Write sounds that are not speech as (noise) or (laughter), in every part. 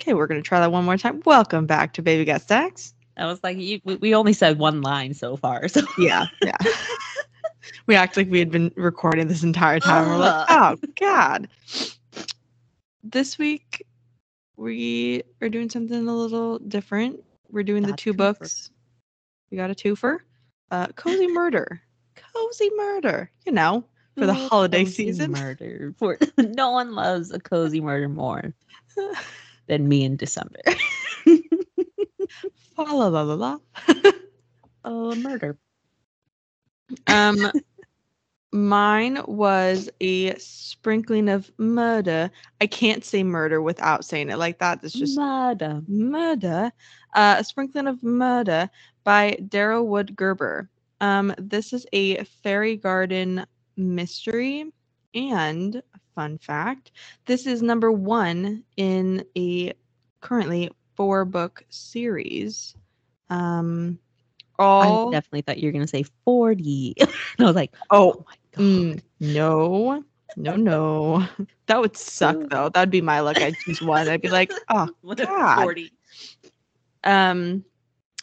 Okay, we're gonna try that one more time. Welcome back to Baby Got Stacks. I was like, you, we, we only said one line so far. So (laughs) Yeah, yeah. (laughs) we act like we had been recording this entire time. We're like, oh God. This week we are doing something a little different. We're doing the two twofer. books. We got a twofer. Uh Cozy (laughs) Murder. Cozy Murder. You know, for the holiday cozy season. Murder. For no one loves a cozy murder more than me in December. (laughs) La la la la. (laughs) oh, murder. Um, (laughs) mine was a sprinkling of murder. I can't say murder without saying it like that. It's just murder. murder. Uh, a sprinkling of murder by Daryl Wood Gerber. Um, this is a fairy garden mystery, and fun fact: this is number one in a currently four book series. Um, all I definitely thought you were gonna say forty. (laughs) and I was like, oh oh my god. Mm, no, no, no. (laughs) That would suck though. That'd be my luck. I'd choose one. I'd be like, (laughs) oh, God. forty? um,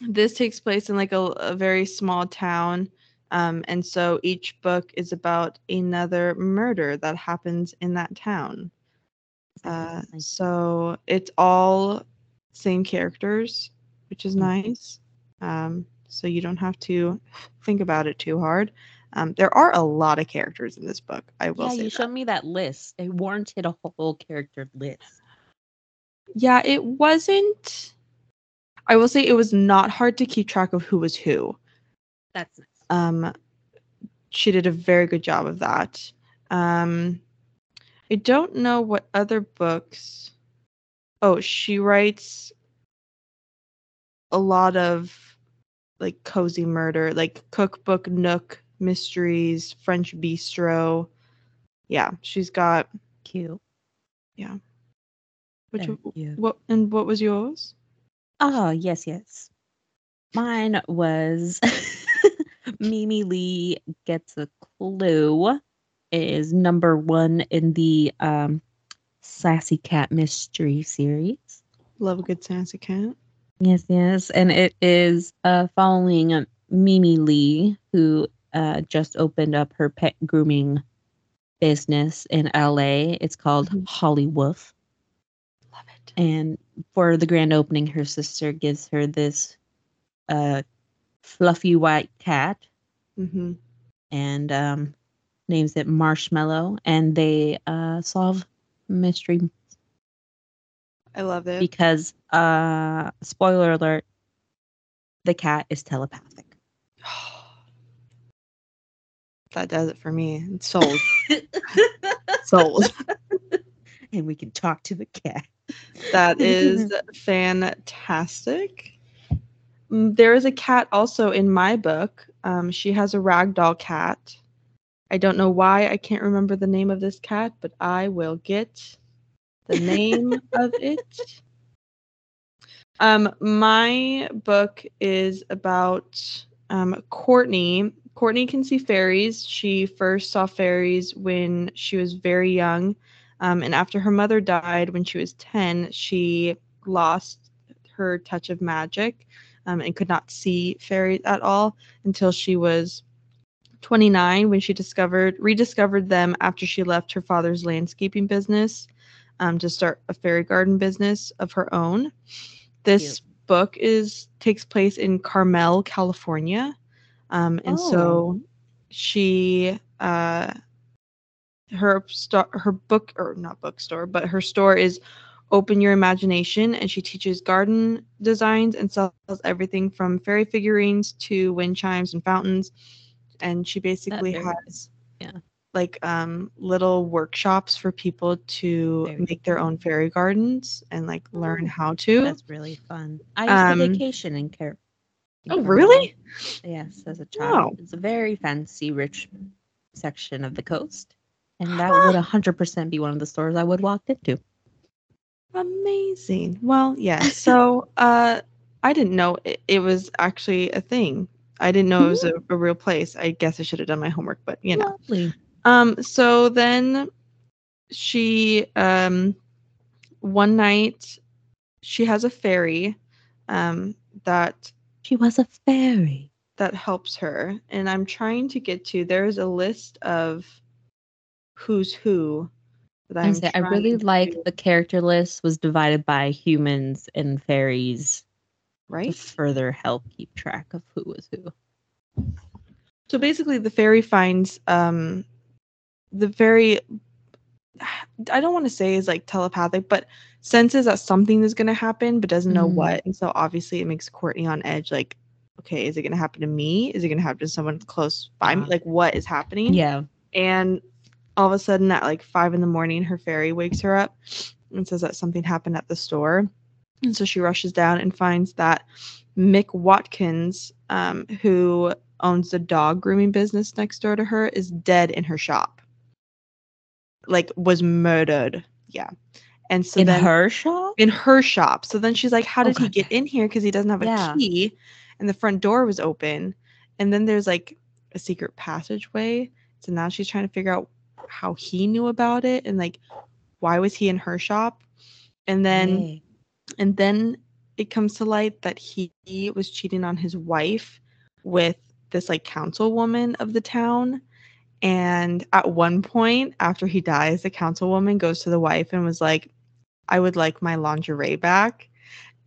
this takes place in like a, a very small town. Um, and so each book is about another murder that happens in that town. Uh, so it's all same characters, which is Mhm. nice. Um, so you don't have to think about it too hard. Um, there are a lot of characters in this book. I will yeah, say you that. showed me that list. It warranted a whole character list. Yeah, it wasn't. I will say it was not hard to keep track of who was who. That's nice. Um, she did a very good job of that. Um, I don't know what other books. Oh, she writes a lot of like cozy murder, like cookbook, nook, mysteries, French bistro. Yeah, she's got. Cute. Yeah. Which what and what was yours? Oh, yes, yes. Mine was (laughs) Mimi Lee Gets a Clue is number one in the um, Sassy Cat Mystery series. Love a good sassy cat. Yes, yes. And it is uh, following um, Mimi Lee, who uh, just opened up her pet grooming business in LA. It's called Mhm. Hollywoof. Love it. And for the grand opening, her sister gives her this uh, fluffy white cat Mm-hmm. and um, names it Marshmallow. And they uh, solve mystery I love it. because, uh, spoiler alert, the cat is telepathic. (gasps) that does it for me. It's sold. (laughs) sold. and we can talk to the cat. That is (laughs) fantastic. Mm, There is a cat also in my book. Um, she has a ragdoll cat. I don't know why I can't remember the name of this cat, but I will get the name (laughs) of it. Um, my book is about um, Courtney. Courtney can see fairies. She first saw fairies when she was very young. Um, and after her mother died when she was 10, she lost her touch of magic um, and could not see fairies at all until she was 29 when she discovered rediscovered them after she left her father's landscaping business um, to start a fairy garden business of her own. This book is takes place in Carmel, California, um, and so she uh, her sto- her book or not bookstore, but her store is Open Your Imagination, and she teaches garden designs and sells everything from fairy figurines to wind chimes and fountains. And she basically has Yeah. like um little workshops for people to make their own fairy gardens and like learn how to. That's really fun. I used to Um, vacation in Care. Oh, really? Yes, as a Wow. child. It's a very fancy, rich section of the coast. And that would 100% be one of the stores I would walk into. Amazing. Well, yeah. So, (laughs) uh, I didn't know it, it was actually a thing. I didn't know it was a, a real place. I guess I should have done my homework, but you know. Lovely. Um, so then she um one night she has a fairy um, that She was a fairy. that helps her, and I'm trying to get to. There's a list of who's who. That I'm say I really to- like the character list was divided by humans and fairies to right. further help keep track of who was who. So basically, the fairy finds um, the fairy. (sighs) I don't want to say is like telepathic, but senses that something is going to happen, but doesn't know Mm. what. And so obviously, it makes Courtney on edge. Like, okay, is it going to happen to me? Is it going to happen to someone close by me? Ah. Like, what is happening? Yeah. And all of a sudden, at like five in the morning, her fairy wakes her up and says that something happened at the store. And so she rushes down and finds that Mick Watkins, um, who owns the dog grooming business next door to her, is dead in her shop. Like, was murdered. Yeah. And so In then her shop? in her shop. So then she's like, How Oh, did he get in here? Because he doesn't have a Yeah. key. And the front door was open. And then there's like a secret passageway. So now she's trying to figure out how he knew about it and like why was he in her shop? And then and then it comes to light that he, he was cheating on his wife with this like councilwoman of the town. And at one point, after he dies, the councilwoman goes to the wife and was like, I would like my lingerie back.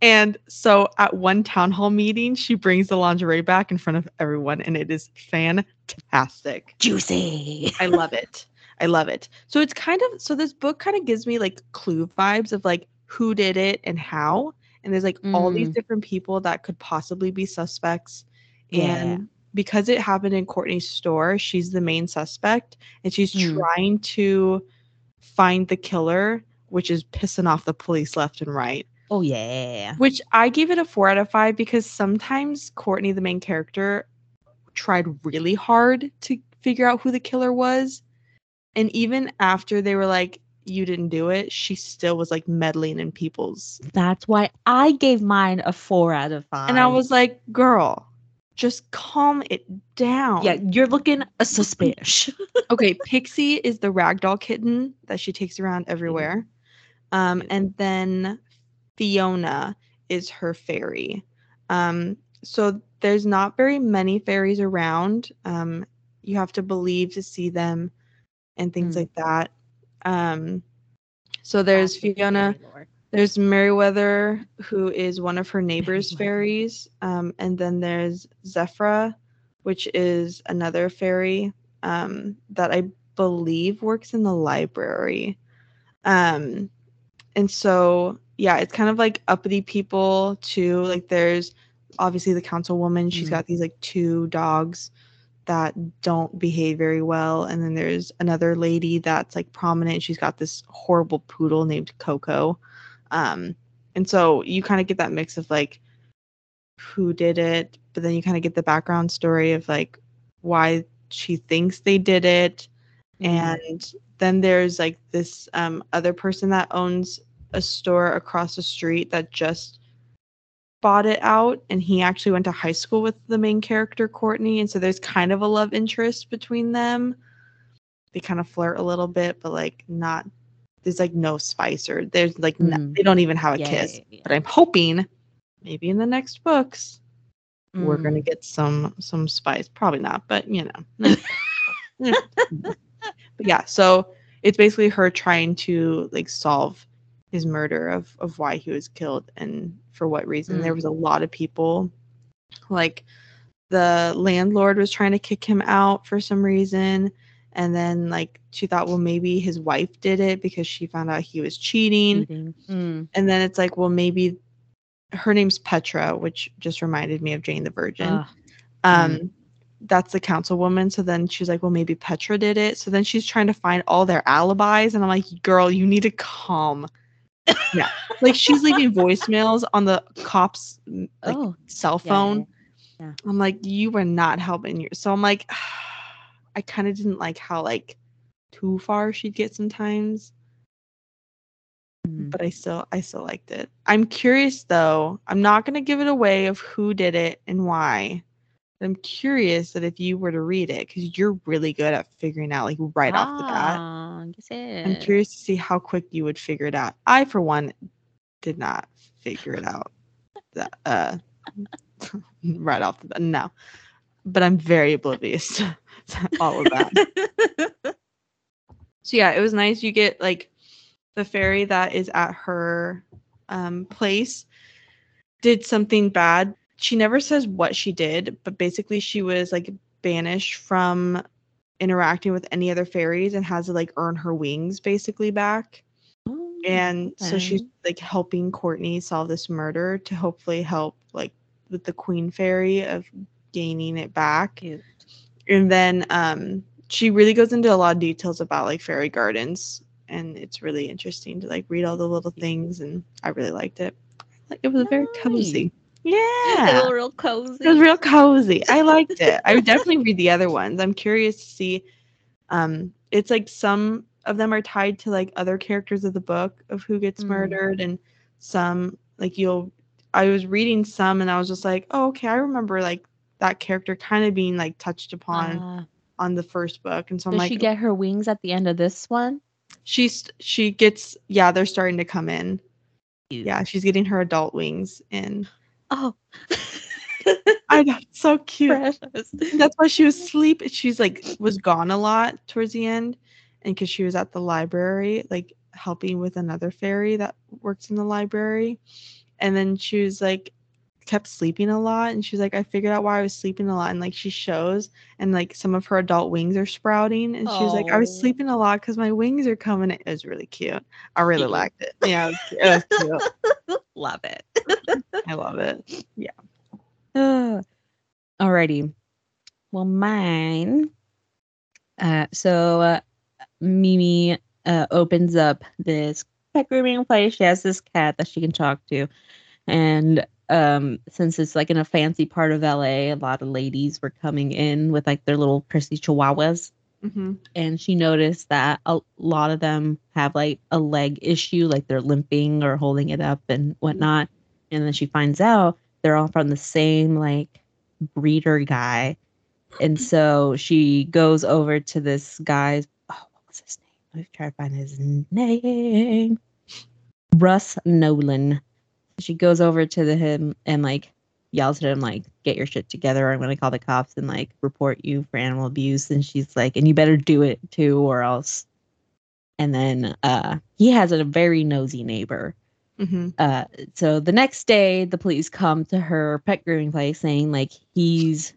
And so at one town hall meeting, she brings the lingerie back in front of everyone, and it is fantastic. juicy. I love it. I love it. So it's kind of so this book kind of gives me like clue vibes of like who did it and how. And there's like all these Mm. different people that could possibly be suspects. Yeah. And because it happened in Courtney's store, she's the main suspect and she's Mm. trying to find the killer, which is pissing off the police left and right. Oh yeah. Which I gave it a four out of five because sometimes Courtney, the main character, tried really hard to figure out who the killer was. And even after they were like, you didn't do it, she still was like meddling in people's. That's why I gave mine a four out of five. And I was like, girl, just calm it down. Yeah, you're looking a suspicious. (laughs) okay, Pixie is the ragdoll kitten that she takes around everywhere. Um, and then Fiona is her fairy. Um, so there's not very many fairies around. Um, you have to believe to see them and things Mm. like that. Um, so there's Fiona. There's Meriwether, who is one of her (laughs) neighbor's fairies. Um, and then there's Zephyra, which is another fairy um, that I believe works in the library. Um, and so, yeah, it's kind of like uppity people too. Like there's obviously the councilwoman. She's Mhm. got these like two dogs that don't behave very well. And then there's another lady that's like prominent. She's got this horrible poodle named Coco. Um, and so you kind of get that mix of like who did it, but then you kind of get the background story of like why she thinks they did it. Mm. And then there's like this um, other person that owns a store across the street that just bought it out and he actually went to high school with the main character Courtney and so there's kind of a love interest between them. They kind of flirt a little bit but like not there's like no spice or there's like no, Mm. they don't even have a Yeah, kiss. yeah, yeah. But I'm hoping maybe in the next books we're Mm. gonna get some some spice. Probably not, but you know. (laughs) but yeah, so it's basically her trying to like solve his murder of of why he was killed and for what reason. There Mm. was a lot of people like the landlord was trying to kick him out for some reason and then like she thought well maybe his wife did it because she found out he was cheating Cheating. Mm. and then it's like well maybe her name's petra which just reminded me of jane the virgin Ugh. um that's the councilwoman so then she's like well maybe petra did it so then she's trying to find all their alibis and i'm like girl you need to calm yeah like she's leaving voicemails on the cops like oh, cell yeah, phone yeah. i'm like you were not helping you. so i'm like (sighs) i kind of didn't like how like too far she'd get sometimes Mm. but I still I still liked it. I'm curious though. I'm not gonna give it away of who did it and why. I'm curious that if you were to read it, because you're really good at figuring out like right off the bat. Ah, yes, I'm curious to see how quick you would figure it out. I, for one, did not figure it out. That, uh, (laughs) right off the bat. No, but I'm very oblivious to, (laughs) to all of that. (laughs) so yeah, it was nice. You get like the fairy that is at her um, place did something bad. She never says what she did, but basically she was like banished from interacting with any other fairies and has to like earn her wings basically back. Oh, And so she's like helping Courtney solve this murder to hopefully help like with the queen fairy of gaining it back. Cute. And then um she really goes into a lot of details about like fairy gardens and it's really interesting to like read all the little things and I really liked it. Like it was very cozy. It Yeah. was real cozy. It was real cozy. I liked it. I would definitely read the other ones. I'm curious to see. Um, it's like some of them are tied to like other characters of the book of who gets Mm. murdered, and some like you'll. I was reading some, and I was just like, oh, okay, I remember like that character kind of being like touched upon Uh, on the first book, and so I'm does like, she get her wings at the end of this one? she's she gets yeah, they're starting to come in. Cute. Yeah, she's getting her adult wings in. Oh. I know, it's so cute. Precious. That's why she was asleep. She's like was gone a lot towards the end, and because she was at the library, like helping with another fairy that works in the library, and then she was like kept sleeping a lot, and she was like, I figured out why I was sleeping a lot, and like she shows, and like some of her adult wings are sprouting, and she was like, I was Oh. sleeping a lot because my wings are coming. It was really cute. I really liked it. Yeah, it was, it was cute. (laughs) Love it. (laughs) I love it. Yeah. Uh, (sighs) Alrighty. Well, mine. Uh, so uh, Mimi uh, opens up this pet grooming place. She has this cat that she can talk to, and um, since it's like in a fancy part of LA, a lot of ladies were coming in with like their little prissy chihuahuas. hmm and she noticed that a lot of them have like a leg issue, like they're limping or holding it up and whatnot. And then she finds out they're all from the same like breeder guy. And so she goes over to this guy's oh, what was his name? Let me try to find his name. Russ Nolan. She goes over to the, him and like yells at him like get your shit together or i'm going to call the cops and like report you for animal abuse. And she's like and you better do it too or else. And then uh he has a very nosy neighbor. Hmm uh so the next day the police come to her pet grooming place saying like he's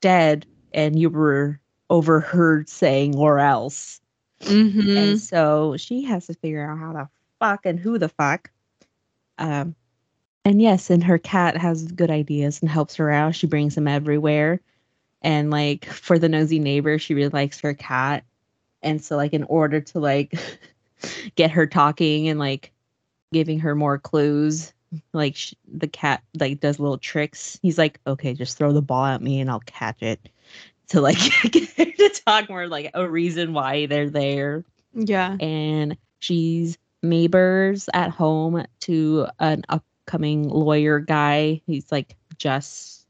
dead and you were overheard saying or else. Hmm and so she has to figure out how the fuck and who the fuck. Um, and yes, and her cat has good ideas and helps her out. She brings him everywhere. And like for the nosy neighbor, she really likes her cat. And so like in order to like (laughs) get her talking and like giving her more clues, like sh- the cat like does little tricks. He's like, okay, just throw the ball at me and I'll catch it. To like (laughs) get her to talk more like a reason why they're there Yeah. and she's neighbors at home to an upcoming lawyer guy. He's like just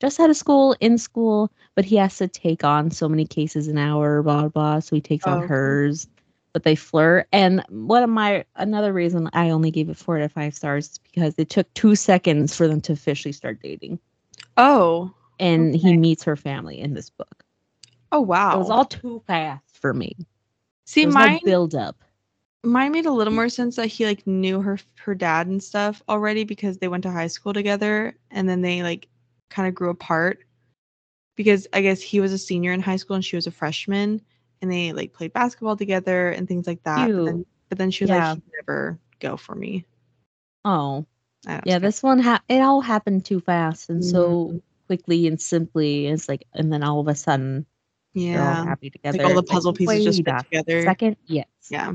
just out of school, in school, but he has to take on so many cases an hour, blah blah. blah so he takes Oh, on hers, but they flirt. And one of my another reason I only gave it four out of five stars is because it took two seconds for them to officially start dating. Oh. And Okay. he meets her family in this book. Oh wow. It was all too fast for me. See, mine no build up. Mine made a little more sense that he like knew her her dad and stuff already because they went to high school together and then they like kind of grew apart because I guess he was a senior in high school and she was a freshman and they like played basketball together and things like that. But then, but then she was Yeah. like, "He'd never go for me. Oh, yeah know. this one ha- it all happened too fast and so Mhm. quickly and simply it's like and then all of a sudden yeah. happy Like together all the puzzle pieces just wait fit together. second yes Yeah.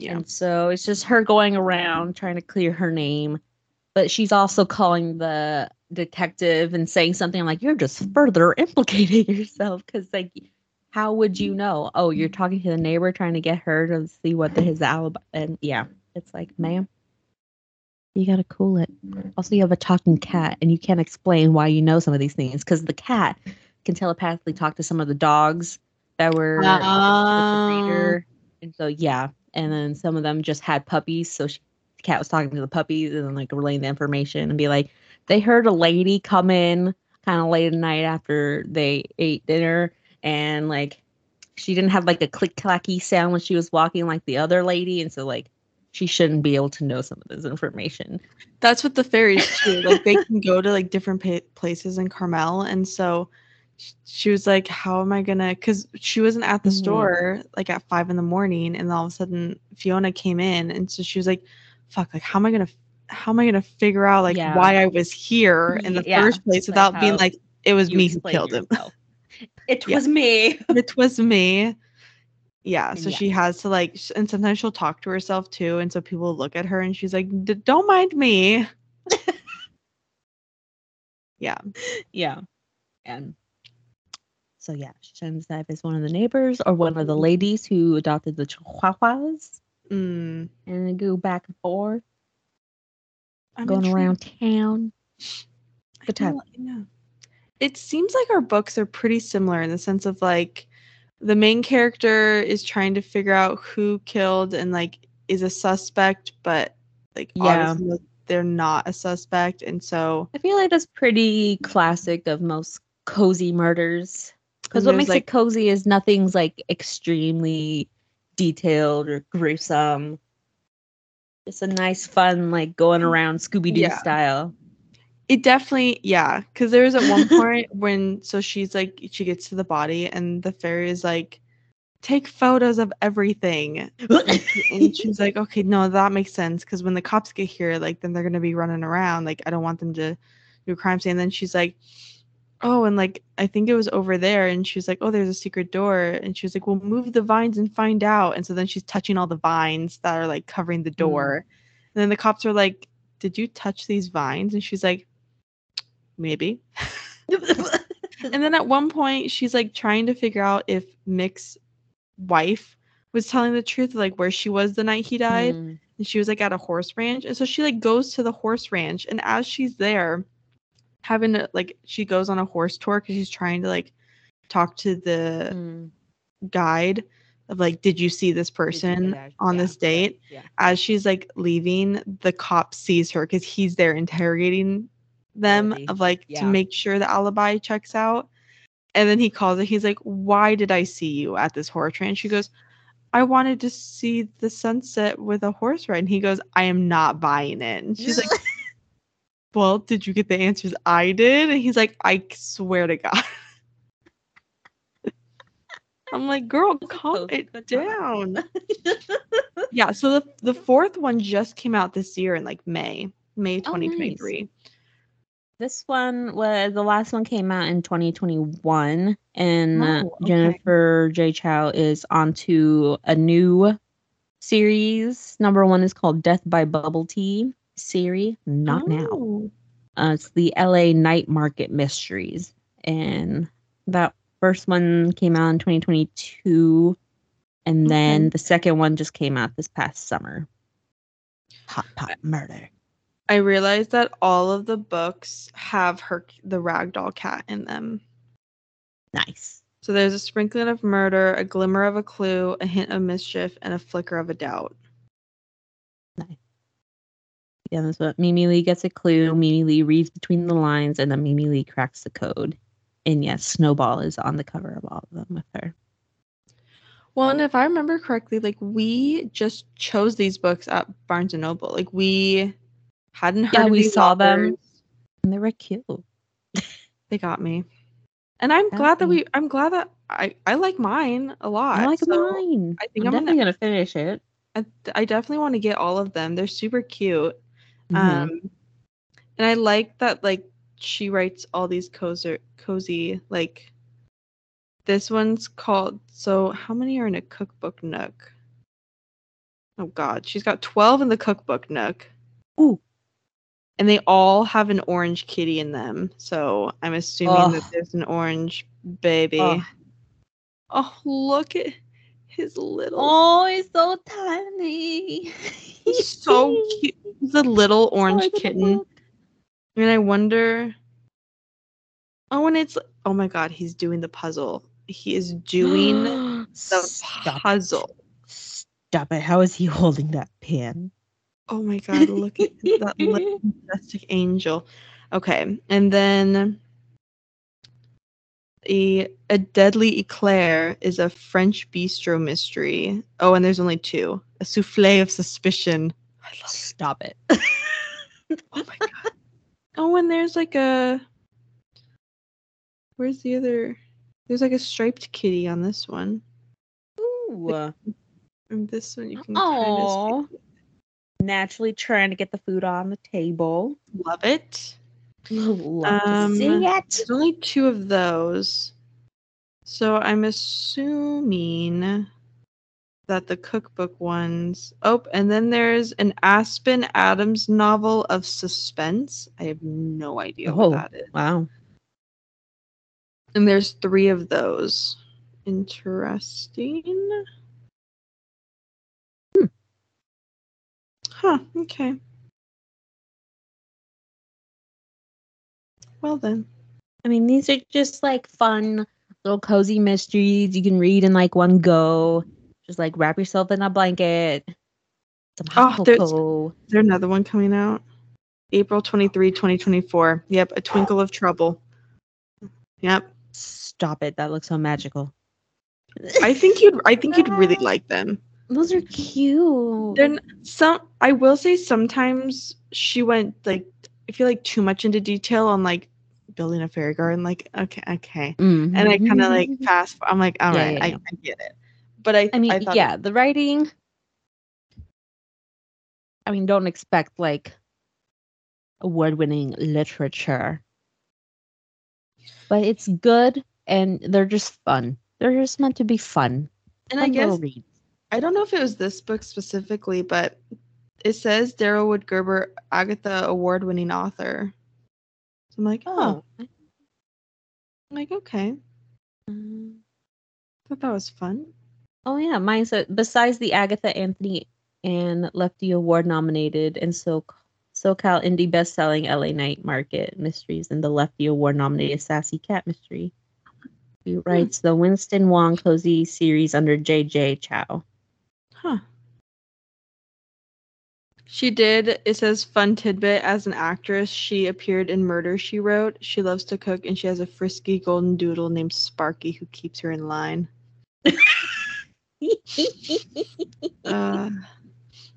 Yeah. and so it's just her going around trying to clear her name but she's also calling the detective and saying something like you're just further (laughs) implicating yourself. Because like how would you know? Oh you're talking to the neighbor trying to get her to see what the, his alibi and yeah it's like ma'am you gotta cool it. Also you have a talking cat and you can't explain why you know some of these things because the cat can telepathically talk to some of the dogs that were with the breeder. Ah. And so yeah and then some of them just had puppies so she the cat was talking to the puppies and then like relaying the information and be like, they heard a lady come in kind of late at night after they ate dinner and like she didn't have like a click clacky sound when she was walking like the other lady and so like she shouldn't be able to know some of this information. That's what the fairies do. like they can go to like different pa- places in Carmel, and so she was like, "How am I gonna?" Because she wasn't at the Mhm. store like at five in the morning, and all of a sudden Fiona came in, and so she was like, "Fuck! Like how am I gonna?" How am I gonna figure out like Yeah. why I was here in the Yeah, first place like without being how like it was me who killed him? yourself. It Yeah. was me. (laughs) it was me. Yeah, so she has to like, and sometimes she'll talk to herself too, and so people look at her and she's like, "D- "Don't mind me." (laughs) yeah, Yeah. And so yeah, she ends up as one of the neighbors or one of the ladies who adopted the chihuahuas mm, and they go back and forth, I'm going intrigued. around town. Good time. Yeah, it seems like our books are pretty similar in the sense of like, the main character is trying to figure out who killed and like is a suspect, but like Yeah. obviously they're not a suspect, and so I feel like that's pretty classic of most cozy murders. Because what makes like it cozy is nothing's like extremely detailed or gruesome. It's a nice, fun, like going mm, around Scooby Doo Yeah. style. It definitely, yeah. Because there was at one (laughs) point when, so she's like, she gets to the body, and the fairy is like, take photos of everything. And (laughs) she's like, okay, no, that makes sense. Because when the cops get here, like, then they're going to be running around. Like, I don't want them to do a crime scene. And then she's like, oh, and like, I think it was over there. And she was like, oh, there's a secret door. And she was like, well, move the vines and find out. And so then she's touching all the vines that are like covering the door. And then the cops are like, did you touch these vines? And she's like, maybe. (laughs) And then at one point, she's like trying to figure out if Mick's wife was telling the truth, like where she was the night he died. Mm. And she was like at a horse ranch. And so she like goes to the horse ranch. And as she's there, having to like, she goes on a horse tour because she's trying to like talk to the Mm. guide of like, did you see this person Yeah, on yeah, this date? Yeah. as she's like leaving, the cop sees her because he's there interrogating them Really? of like to make sure the alibi checks out. And then he calls it He's like, "Why did I see you at this horse ranch?" She goes, "I wanted to see the sunset with a horse ride." And he goes, "I am not buying it." And she's like, (laughs) "Well, did you get the answers I did?" And he's like, "I swear to God." (laughs) I'm like, "Girl, calm it down." (laughs) yeah so the the fourth one just came out this year in like may may Oh, nice. 2023 This one was the last one came out in 2021, and Oh, okay. Jennifer J. Chow is onto a new series. Number one is called Death by Bubble Tea series. Not now. Oh, Uh, it's the LA Night Market Mysteries, and that first one came out in 2022, and then Okay. the second one just came out this past summer. Hot Pot Murder. i realized that all of the books have her the ragdoll cat in them Nice. so there's a sprinkling of murder a glimmer of a clue a hint of mischief and a flicker of a doubt Yeah, that's what Mimi Lee gets a clue. Mimi Lee reads between the lines, and then Mimi Lee cracks the code. And yes, Snowball is on the cover of all of them with her. well and if i remember correctly like we just chose these books at barnes and noble like we hadn't heard Yeah, we saw them. And they were cute. (laughs) they got me and i'm Got glad that we i'm glad that i i like mine a lot I like so mine. i think I'm, i'm, definitely gonna gonna finish it. I, I definitely want to get all of them they're super cute Mhm. um and i like that like she writes all these cozy cozy like this one's called so how many are in a cookbook nook oh god she's got 12 in the cookbook nook Ooh. and they all have an orange kitty in them so i'm assuming that there's an orange baby Ugh. oh look at his little Oh, he's so tiny. He's (laughs) so cute he's a little orange Sorry, kitten. And I wonder. Oh, and it's oh my god, he's doing the puzzle. He is doing (gasps) the Stop it. puzzle. Stop it. How is he holding that pen? Oh my god, look at that little (laughs) majestic angel. Okay, and then a a deadly eclair is a French bistro mystery. Oh, and there's only two. A souffle of suspicion. I love Stop it. it. (laughs) (laughs) Oh my god. Oh, and there's like a. Where's the other? There's like a striped kitty on this one. Ooh. And this one you can kind of Naturally trying to get the food on the table. love it. Love Um, to see it. There's only two of those. So I'm assuming that the cookbook ones. Oh, and then there's an Aspen Adams novel of suspense. I have no idea Oh. what that is. Wow. And there's three of those. Interesting. Hmm. Huh, okay. Well then. I mean, these are just like fun little cozy mysteries you can read in like one go. Just like wrap yourself in a blanket. Oh, there's- cocoa. Is there another one coming out? April 23, 2024. Yep, A Twinkle of Trouble. Yep. Stop it. That looks so magical. I think you'd I think you'd really (laughs) like them. Those are cute. Then some I will say sometimes she went like I feel like too much into detail on like building a fairy garden. Like, okay, okay. Mhm. And I kind of like fast I'm like, all Yeah, right, yeah, I, yeah. I get it. But I I mean, I yeah, the writing. I mean, don't expect like award-winning literature, but it's good and they're just fun. They're just meant to be fun. and fun I guess. I don't know if it was this book specifically, but it says Daryl Wood Gerber, Agatha award winning author. So I'm like, oh, Oh, I'm like, okay. um, thought that was fun. oh yeah, mine said besides the Agatha Anthony and Lefty Award nominated and so SoCal Indie best-selling LA Night Market Mysteries and the Lefty Award nominated Sassy Cat Mystery. He writes the Winston Wong cozy series under J.J. Chow. Huh. She did. It says fun tidbit. As an actress, she appeared in Murder She Wrote. She loves to cook, and she has a frisky golden doodle named Sparky who keeps her in line. (laughs) Uh,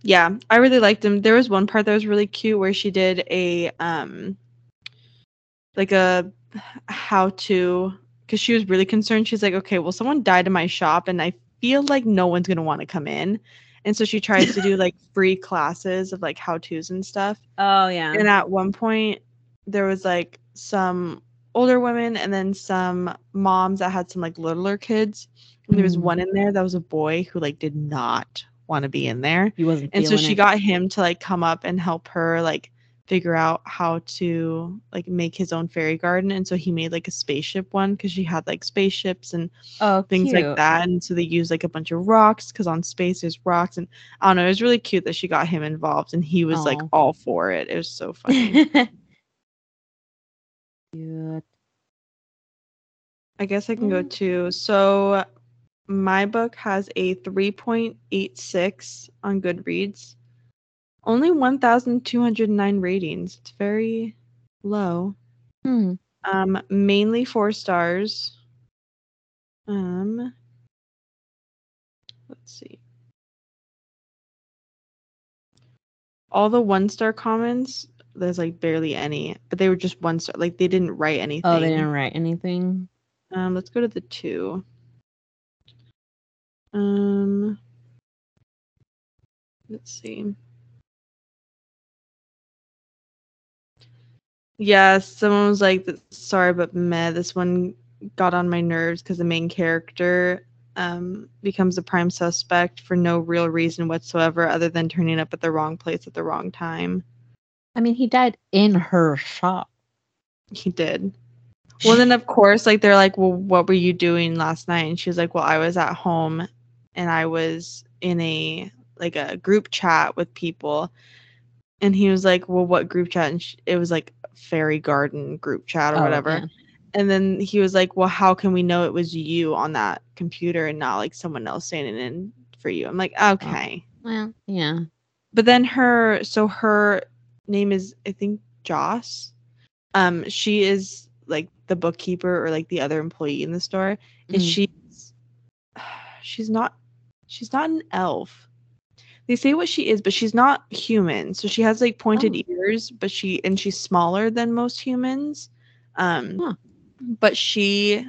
yeah, I really liked him. There was one part that was really cute where she did a um, like a how to because she was really concerned. She's like, okay, well, someone died in my shop, and I feel like no one's gonna want to come in. And so she tries to do (laughs) like free classes of like how to's and stuff. oh yeah. And at one point, there was like some older women and then some moms that had some like littler kids. And there was Mm. one in there that was a boy who like did not want to be in there. he wasn't And so she it. got him to like come up and help her like figure out how to like make his own fairy garden. And so he made like a spaceship one because she had like spaceships and oh, things cute. like that. And so they used like a bunch of rocks because on space there's rocks. And I don't know, it was really cute that she got him involved and he was like all for it. It was so (laughs) funny. Cute. I guess I can go Mm. to so my book has a 3.86 on Goodreads. Only 1,209 ratings. It's very low. Hmm. Um, mainly four stars. Um, let's see. All the one star comments, there's like barely any, but they were just one star. Like they didn't write anything. Oh, they didn't write anything. Um, let's go to the two. Um, let's see. Yeah, someone was like, "Sorry, but meh." This one got on my nerves because the main character um becomes a prime suspect for no real reason whatsoever, other than turning up at the wrong place at the wrong time. I mean, he died in her shop. He did. Well, then of course, like they're like, "Well, what were you doing last night?" And she was like, "Well, I was at home, and I was in a like a group chat with people." And he was like, "Well, what group chat?" And sh- it was like fairy garden group chat or Oh, whatever. yeah. And then he was like, "Well, how can we know it was you on that computer and not like someone else standing in for you?" I'm like, "Okay." Well, yeah. but then her so her name is I think Joss. Um, she is like the bookkeeper or like the other employee in the store, and Mhm. she's (sighs) she's not she's not an elf. They say what she is, but she's not human. So she has like pointed Oh. ears, but she and she's smaller than most humans. Um, Huh. but she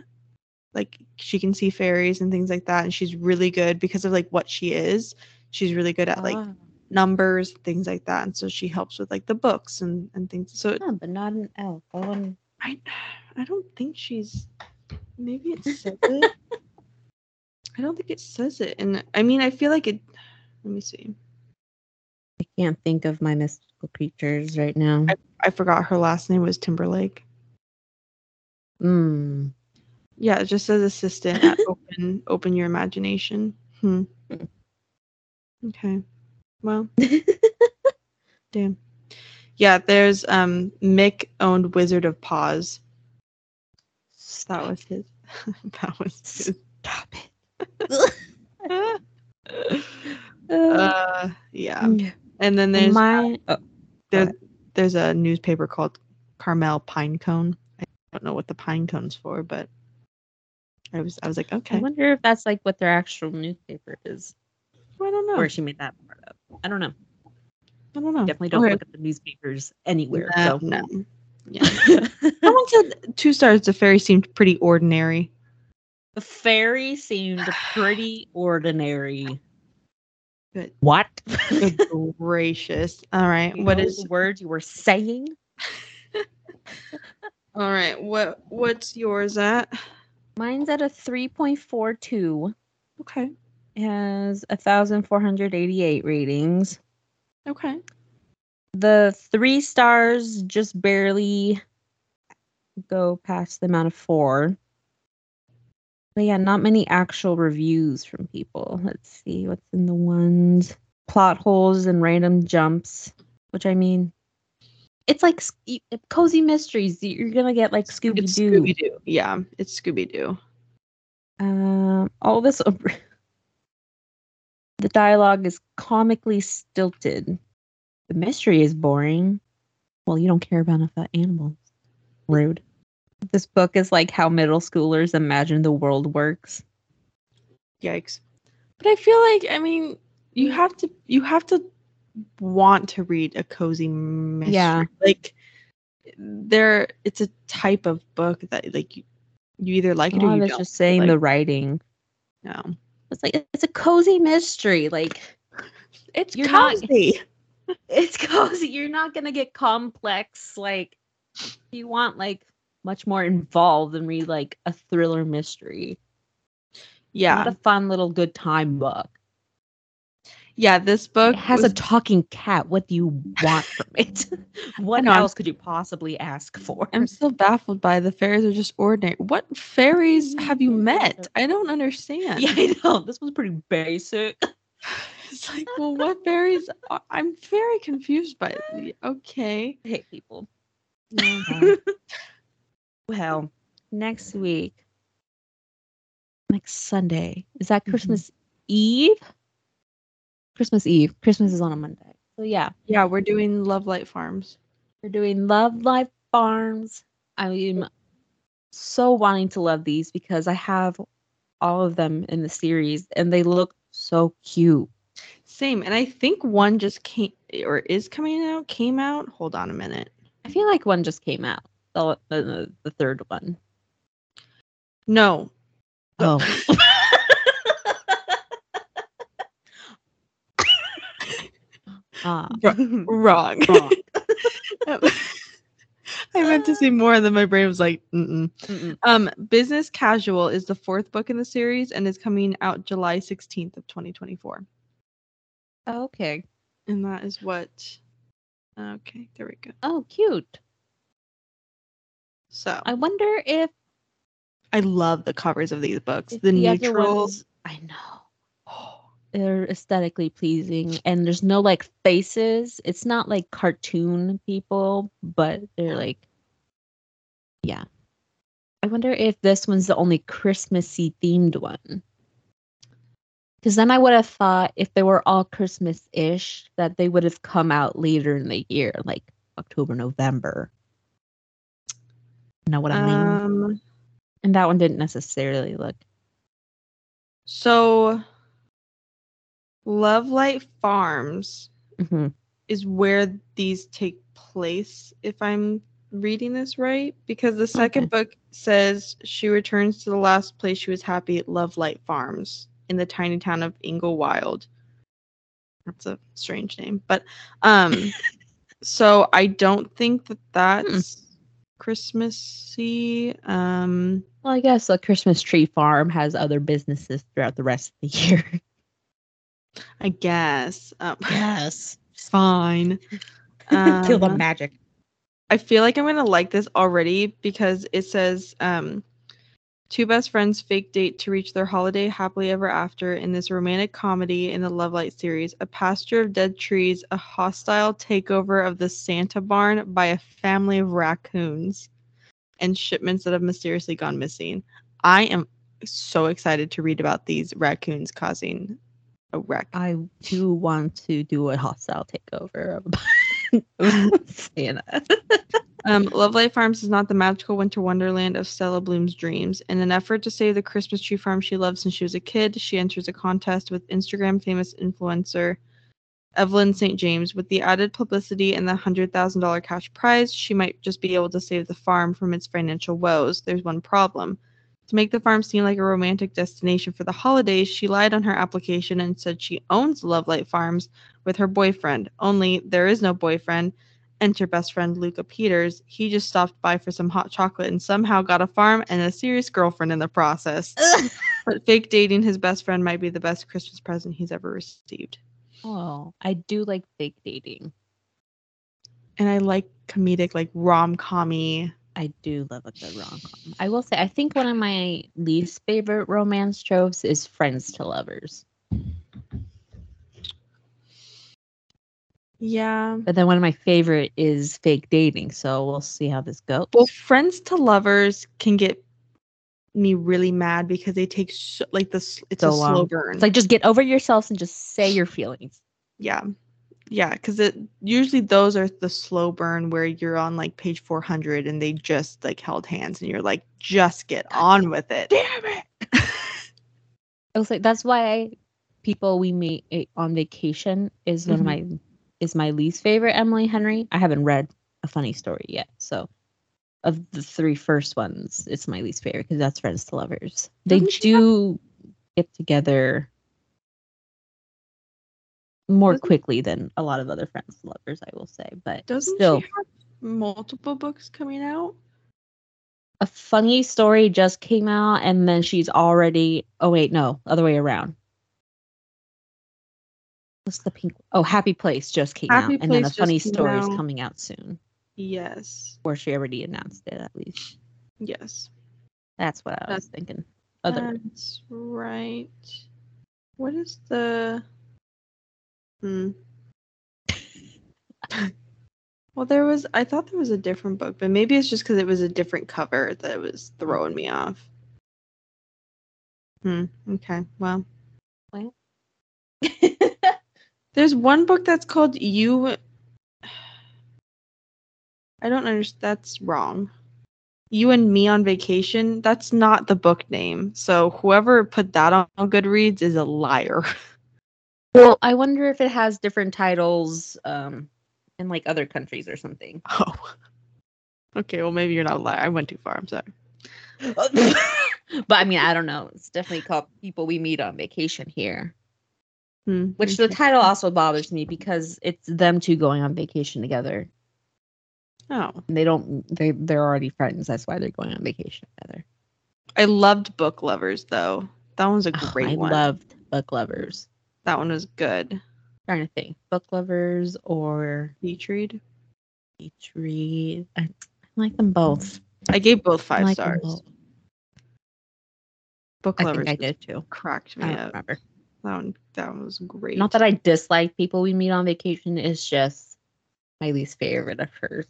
like she can see fairies and things like that, and she's really good because of like what she is. She's really good at like Ah, numbers, things like that, and so she helps with like the books and and things. So huh, but not an elf. I wouldn't- I I don't think she's maybe it says it. (laughs) I don't think it says it. And I mean I feel like it let me see. I can't think of my mystical creatures right now. I forgot her last name was Timberlake. Mm. Yeah, it just says assistant at (laughs) open open your imagination. Hmm. Hmm. Okay. Well, (laughs) damn. Yeah, there's um Mick owned Wizard of Paws. That was his. (laughs) that was his. Stop it. Uh, yeah. Mm. And then there's my oh, there, there's a newspaper called Carmel Pinecone. I don't know what the pine cone's for, but I was I was like, okay. I wonder if that's like what their actual newspaper is, I don't know. or she made that part up. I don't know. I don't know. Definitely don't Okay. look at the newspapers anywhere. Nah, so no. Yeah. (laughs) Someone said two stars. The fairy seemed pretty ordinary. the fairy seemed pretty (sighs) ordinary. Good. What? Good (laughs) gracious. All right. You What know is the word you were saying? (laughs) all right? What what's yours at? Mine's at a 3.42. Okay. It has 1,488 ratings. Okay. The three stars just barely go past the amount of four. But yeah, not many actual reviews from people. Let's see what's in the ones. Plot holes and random jumps, which I mean, it's like cozy mysteries. You're gonna get like Scooby Doo. Scooby Doo. Yeah, it's Scooby Doo. Um, all this. (laughs) the dialogue is comically stilted. The mystery is boring. Well, you don't care about enough about animals. Rude. This book is like how middle schoolers imagine the world works. Yikes. But I feel like I mean you have to you have to want to read a cozy mystery. Yeah. Like there it's a type of book that like you, you either like it or you don't. just saying like, the writing. no. It's like it's a cozy mystery. Like It's You're not- cozy. (laughs) it's cozy. You're not gonna get complex. Like you want like much more involved than read like a thriller mystery. yeah. Not a fun little good time book. yeah, this book It has was- a talking cat. What do you want from (laughs) it? (laughs) what know, I'm- else could you possibly ask for? I'm still baffled by the fairies are just ordinary. What fairies have you met? I don't understand. yeah, (laughs) I know. This was pretty basic. It's like, well, what fairies? Are, I'm very confused by it. Okay. I hate people. Mhm. Well, next week, next Sunday, is that Mhm. Christmas Eve? Christmas Eve. Christmas is on a Monday. So yeah, yeah, we're doing Lovelight Farms. we're doing Lovelight Farms. I'm so wanting to love these because I have all of them in the series and they look so cute. Same, and I think one just came or is coming out. Came out. Hold on a minute. I feel like one just came out. The the, the third one. No. Oh. (laughs) ah. Wrong. Wrong. (laughs) I meant to say more, and then my brain was like, Mm-mm. Mm-mm. um, Business Casual is the fourth book in the series and is coming out July 16th of 2024. Okay. And that is what. Okay, there we go. Oh, cute. So I wonder if, I love the covers of these books. the the neutrals. I know. (gasps) They're aesthetically pleasing and there's no like faces. It's not like cartoon people, but they're like yeah. I wonder if this one's the only Christmassy themed one. Because then I would have thought if they were all Christmas ish, that they would have come out later in the year, like October, November. Know what I mean? Um, and that one didn't necessarily look. so Love Light Farms Mhm. is where these take place, if I'm reading this right. Because the second book says she returns to the last place she was happy at Lovelight Farms in the tiny town of Inglewild. That's a strange name. But um (laughs) so I don't think that that's Christmassy. Um Well, I guess a Christmas tree farm has other businesses throughout the rest of the year. (laughs) I guess. Um, Yes. (laughs) fine. (laughs) Kill the Um, magic. I feel like I'm gonna like this already because it says um two best friends fake date to reach their holiday happily ever after in this romantic comedy in the Lovelight series. A pasture of dead trees, a hostile takeover of the Santa barn by a family of raccoons, and shipments that have mysteriously gone missing. I am so excited to read about these raccoons causing a wreck. I do want to do a hostile takeover of (laughs) (laughs) Santa. (laughs) Um, Lovelight Farms is not the magical winter wonderland of Stella Bloom's dreams. In an effort to save the Christmas tree farm she loved since she was a kid, she enters a contest with Instagram famous influencer Evelyn St. James. With the added publicity and the $100,000 cash prize, she might just be able to save the farm from its financial woes. There's one problem. To make the farm seem like a romantic destination for the holidays, she lied on her application and said she owns Lovelight Farms with her boyfriend. Only there is no boyfriend. Enter best friend Luca Peters. He just stopped by for some hot chocolate and somehow got a farm and a serious girlfriend in the process. (laughs) but fake dating his best friend might be the best Christmas present he's ever received. oh, I do like fake dating. And I like comedic, like rom commy. I do love a good rom com. I will say, I think one of my least favorite romance tropes is friends to lovers. Yeah. But then one of my favorite is fake dating. So we'll see how this goes. Well, friends to lovers can get me really mad because they take so, like this. It's So a slow long. burn. It's like just get over yourselves and just say your feelings. yeah, yeah. Because it usually those are the slow burn where you're on like page 400 and they just like held hands and you're like, just get on with it. Damn it! I was like, that's why people we meet on vacation is one of mm-hmm. my is my least favorite Emily Henry. I haven't read a funny story yet, so of the three first ones, it's my least favorite because that's friends to lovers. They Doesn't she have- do get together more quickly than a lot of other friends lovers, I will say. But Doesn't still, she have multiple books coming out? a funny story just came out, and then she's already. Oh wait, no, other way around. What's the pink? Oh, Happy Place just came Happy out, and then a funny story is coming out soon, Yes. or she already announced it at least. Yes. That's what I was thinking. Other That's right. What is the hmm. (laughs) well, there was I thought there was a different book, but maybe it's just because it was a different cover that was throwing me off. Hmm. Okay. Well, What? (laughs) there's one book that's called You. I don't understand. That's wrong. You and Me on Vacation. That's not the book name. So whoever put that on, on Goodreads is a liar. (laughs) well, I wonder if it has different titles um, in like other countries or something. (laughs) Oh. Okay. Well, maybe you're not a liar. I went too far. I'm sorry. (laughs) but I mean, I don't know. It's definitely called People We Meet on Vacation here. Hmm, Which the title also bothers me because it's them two going on vacation together. Oh, And they don't they they're already friends. That's why they're going on vacation together. I loved Book Lovers though. That one was a Oh, great I one. I loved book lovers. That one was good. trying to think. Book lovers or Beach read. beach read. I, I like them both. I gave both five like stars. both. Book I Lovers think I did too. cracked me up. remember. That one. That one was great. Not that I dislike people we meet on vacation. It's just my least favorite of hers.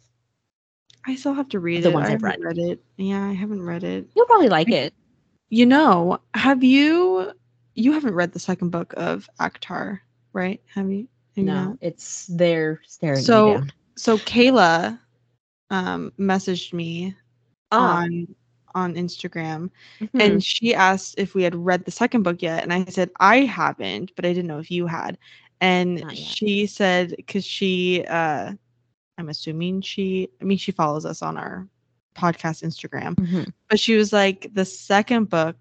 I still have to read The it. ones I I've haven't read it. Yeah, I haven't read it. You'll probably like it. You know, have you you haven't read the second book of ACOTAR, right? Have you? Have no, not? it's there staring So- me down. So Kayla um messaged me Ah, on on Instagram mhm. and she asked if we had read the second book yet and i said i haven't but i didn't know if you had and she said because she uh i'm assuming she i mean she follows us on our podcast instagram Mhm. but she was like the second book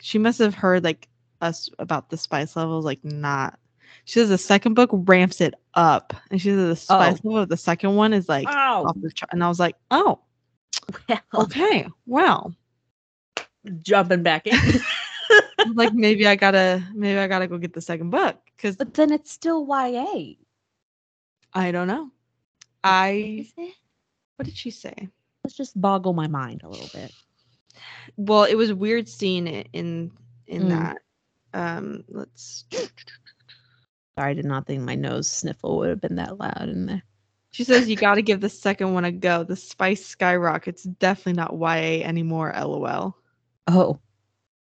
she must have heard like us about the spice levels like not she says the second book ramps it up and she says the spice level of the second one is like oh, off the chart and i was like oh well, okay well jumping back in. (laughs) like maybe I gotta maybe I gotta go get the second book because but then it's still YA. I don't know. I what did she say? Let's just boggle my mind a little bit. Well, it was weird seeing it in in Mm. that. Um, let's. (laughs) Sorry, I did not think my nose sniffle would have been that loud in there. She says you got to give the second one a go. The spice skyrockets. Definitely not YA anymore. LOL. Oh,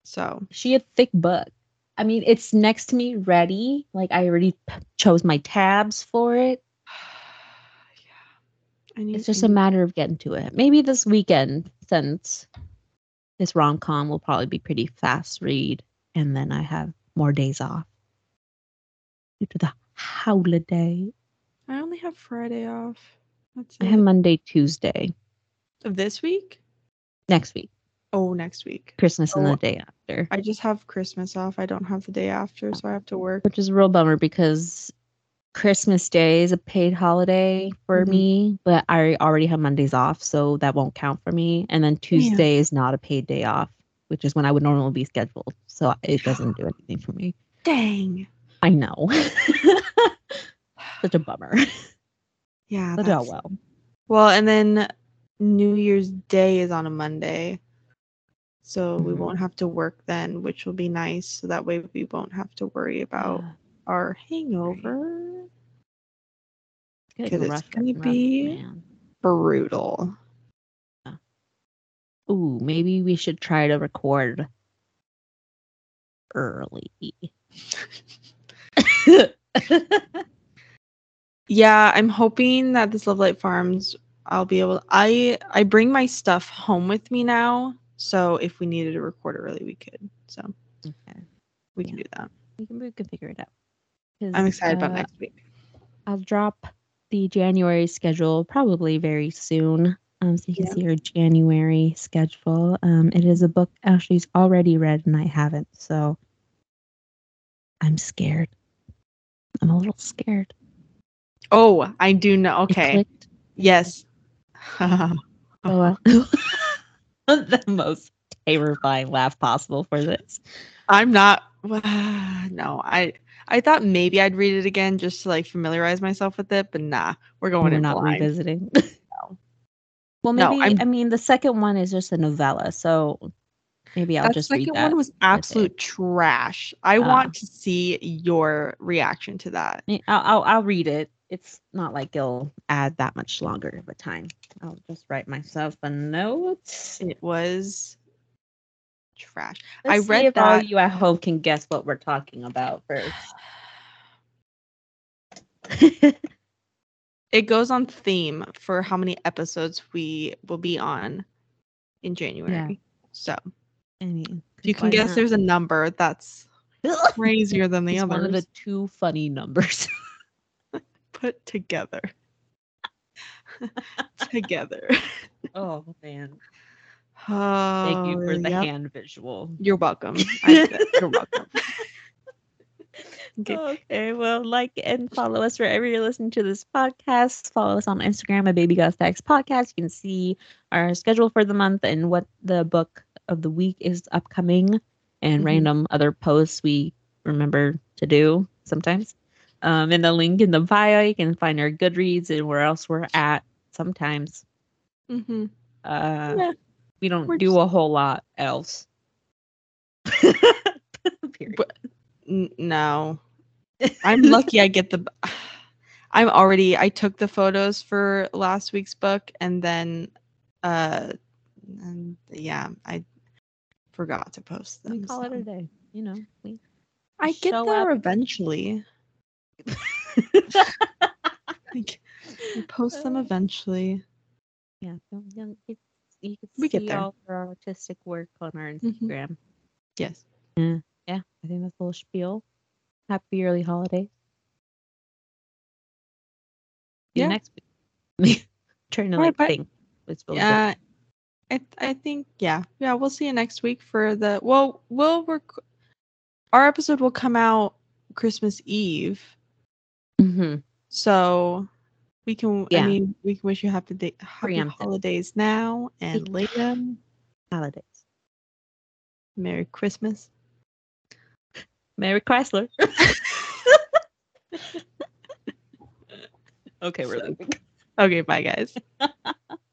So she a thick book. I mean, it's next to me, ready. Like I already p- chose my tabs for it. (sighs) yeah, I need. It's just I a need- matter of getting to it. Maybe this weekend, since this rom com will probably be pretty fast read, and then I have more days off due to the holiday. I only have Friday off. That's I it. have Monday, Tuesday of this week. next week, Oh, next week. Christmas and Oh. the day after, I just have Christmas off. I don't have the day after, so I have to work. which is a real bummer because Christmas Day is a paid holiday for Mhm. me, but I already have Mondays off, so that won't count for me. And then Tuesday is not a paid day off, which is when I would normally be scheduled, so it doesn't (sighs) do anything for me. Dang. I know. (laughs) Such a bummer. Yeah. But oh well. Well, and then New Year's Day is on a Monday. So we Mhm. won't have to work then, which will be nice. So that way we won't have to worry about Yeah. our hangover. Good 'cause it's gonna be- man. Brutal. Ooh, maybe we should try to record early. Yeah, I'm hoping that this Lovelight Farms I'll be able I I bring my stuff home with me now. So if we needed to record early we could. So okay. we can do that. We can, we can figure it out. I'm excited about uh, next week. I'll drop the January schedule probably very soon. Um, so you can Yeah. see her January schedule. Um, it is a book Ashlee's already read and I haven't, so I'm scared. I'm a little scared. Oh, I do know. Okay. Yes. (laughs) Oh, (laughs) well. (laughs) the most terrifying laugh possible for this. I'm not. (sighs) No, I I thought maybe I'd read it again just to like familiarize myself with it, but nah, we're going We're in not blind. revisiting. Well, maybe I'm- I mean the second one is just a novella, so maybe I'll just read second that. one was absolute trash. I Oh. want to see your reaction to that. I'll, I'll I'll read it. It's not like it'll add that much longer of a time. I'll just write myself a note. It was trash. Let's I see read if all that- you at home can guess what we're talking about first. (sighs) (laughs) It goes on theme for how many episodes we will be on in January. So I mean, you can guess, not? there's a number that's (laughs) crazier than the It's others one of the two funny numbers. (laughs) put together. (laughs) together. oh man! Oh, Thank you for oh, the yep. hand visual. You're welcome. I You're welcome. Okay. Okay, well, like and follow us wherever you're listening to this podcast. Follow us on Instagram at Baby Got Stacks Podcast. You can see our schedule for the month and what the book of the week is upcoming and Mhm. random other posts we remember to do sometimes. Um, in the link in the bio, you can find our Goodreads and where else we're at sometimes. hmm Uh, Yeah, we don't we're do just- a whole lot else. (laughs) Period. But- N- no. I'm (laughs) lucky I get the (sighs) I'm already I took the photos for last week's book and then uh and yeah, I forgot to post them. we call it a day. you know, we I get there up. eventually. (laughs) Like, we post them eventually. yeah, don't, don't, it's, you can We get see there. all our artistic work on our Mhm. Instagram. Yes. Yeah, I think that's a little spiel. Happy early holidays. Yeah. next (laughs) week. Trying to like bye. think. Yeah. I I think yeah. Yeah, we'll see you next week for the well, we'll rec- our episode will come out Christmas Eve. Mhm. So we can Yeah. I mean, we can wish you happy day, happy Preemptive. holidays now and Yeah. later. Holidays. Merry Christmas. Mary Chrysler. (laughs) (laughs) okay, we're leaving. Okay, bye guys. (laughs)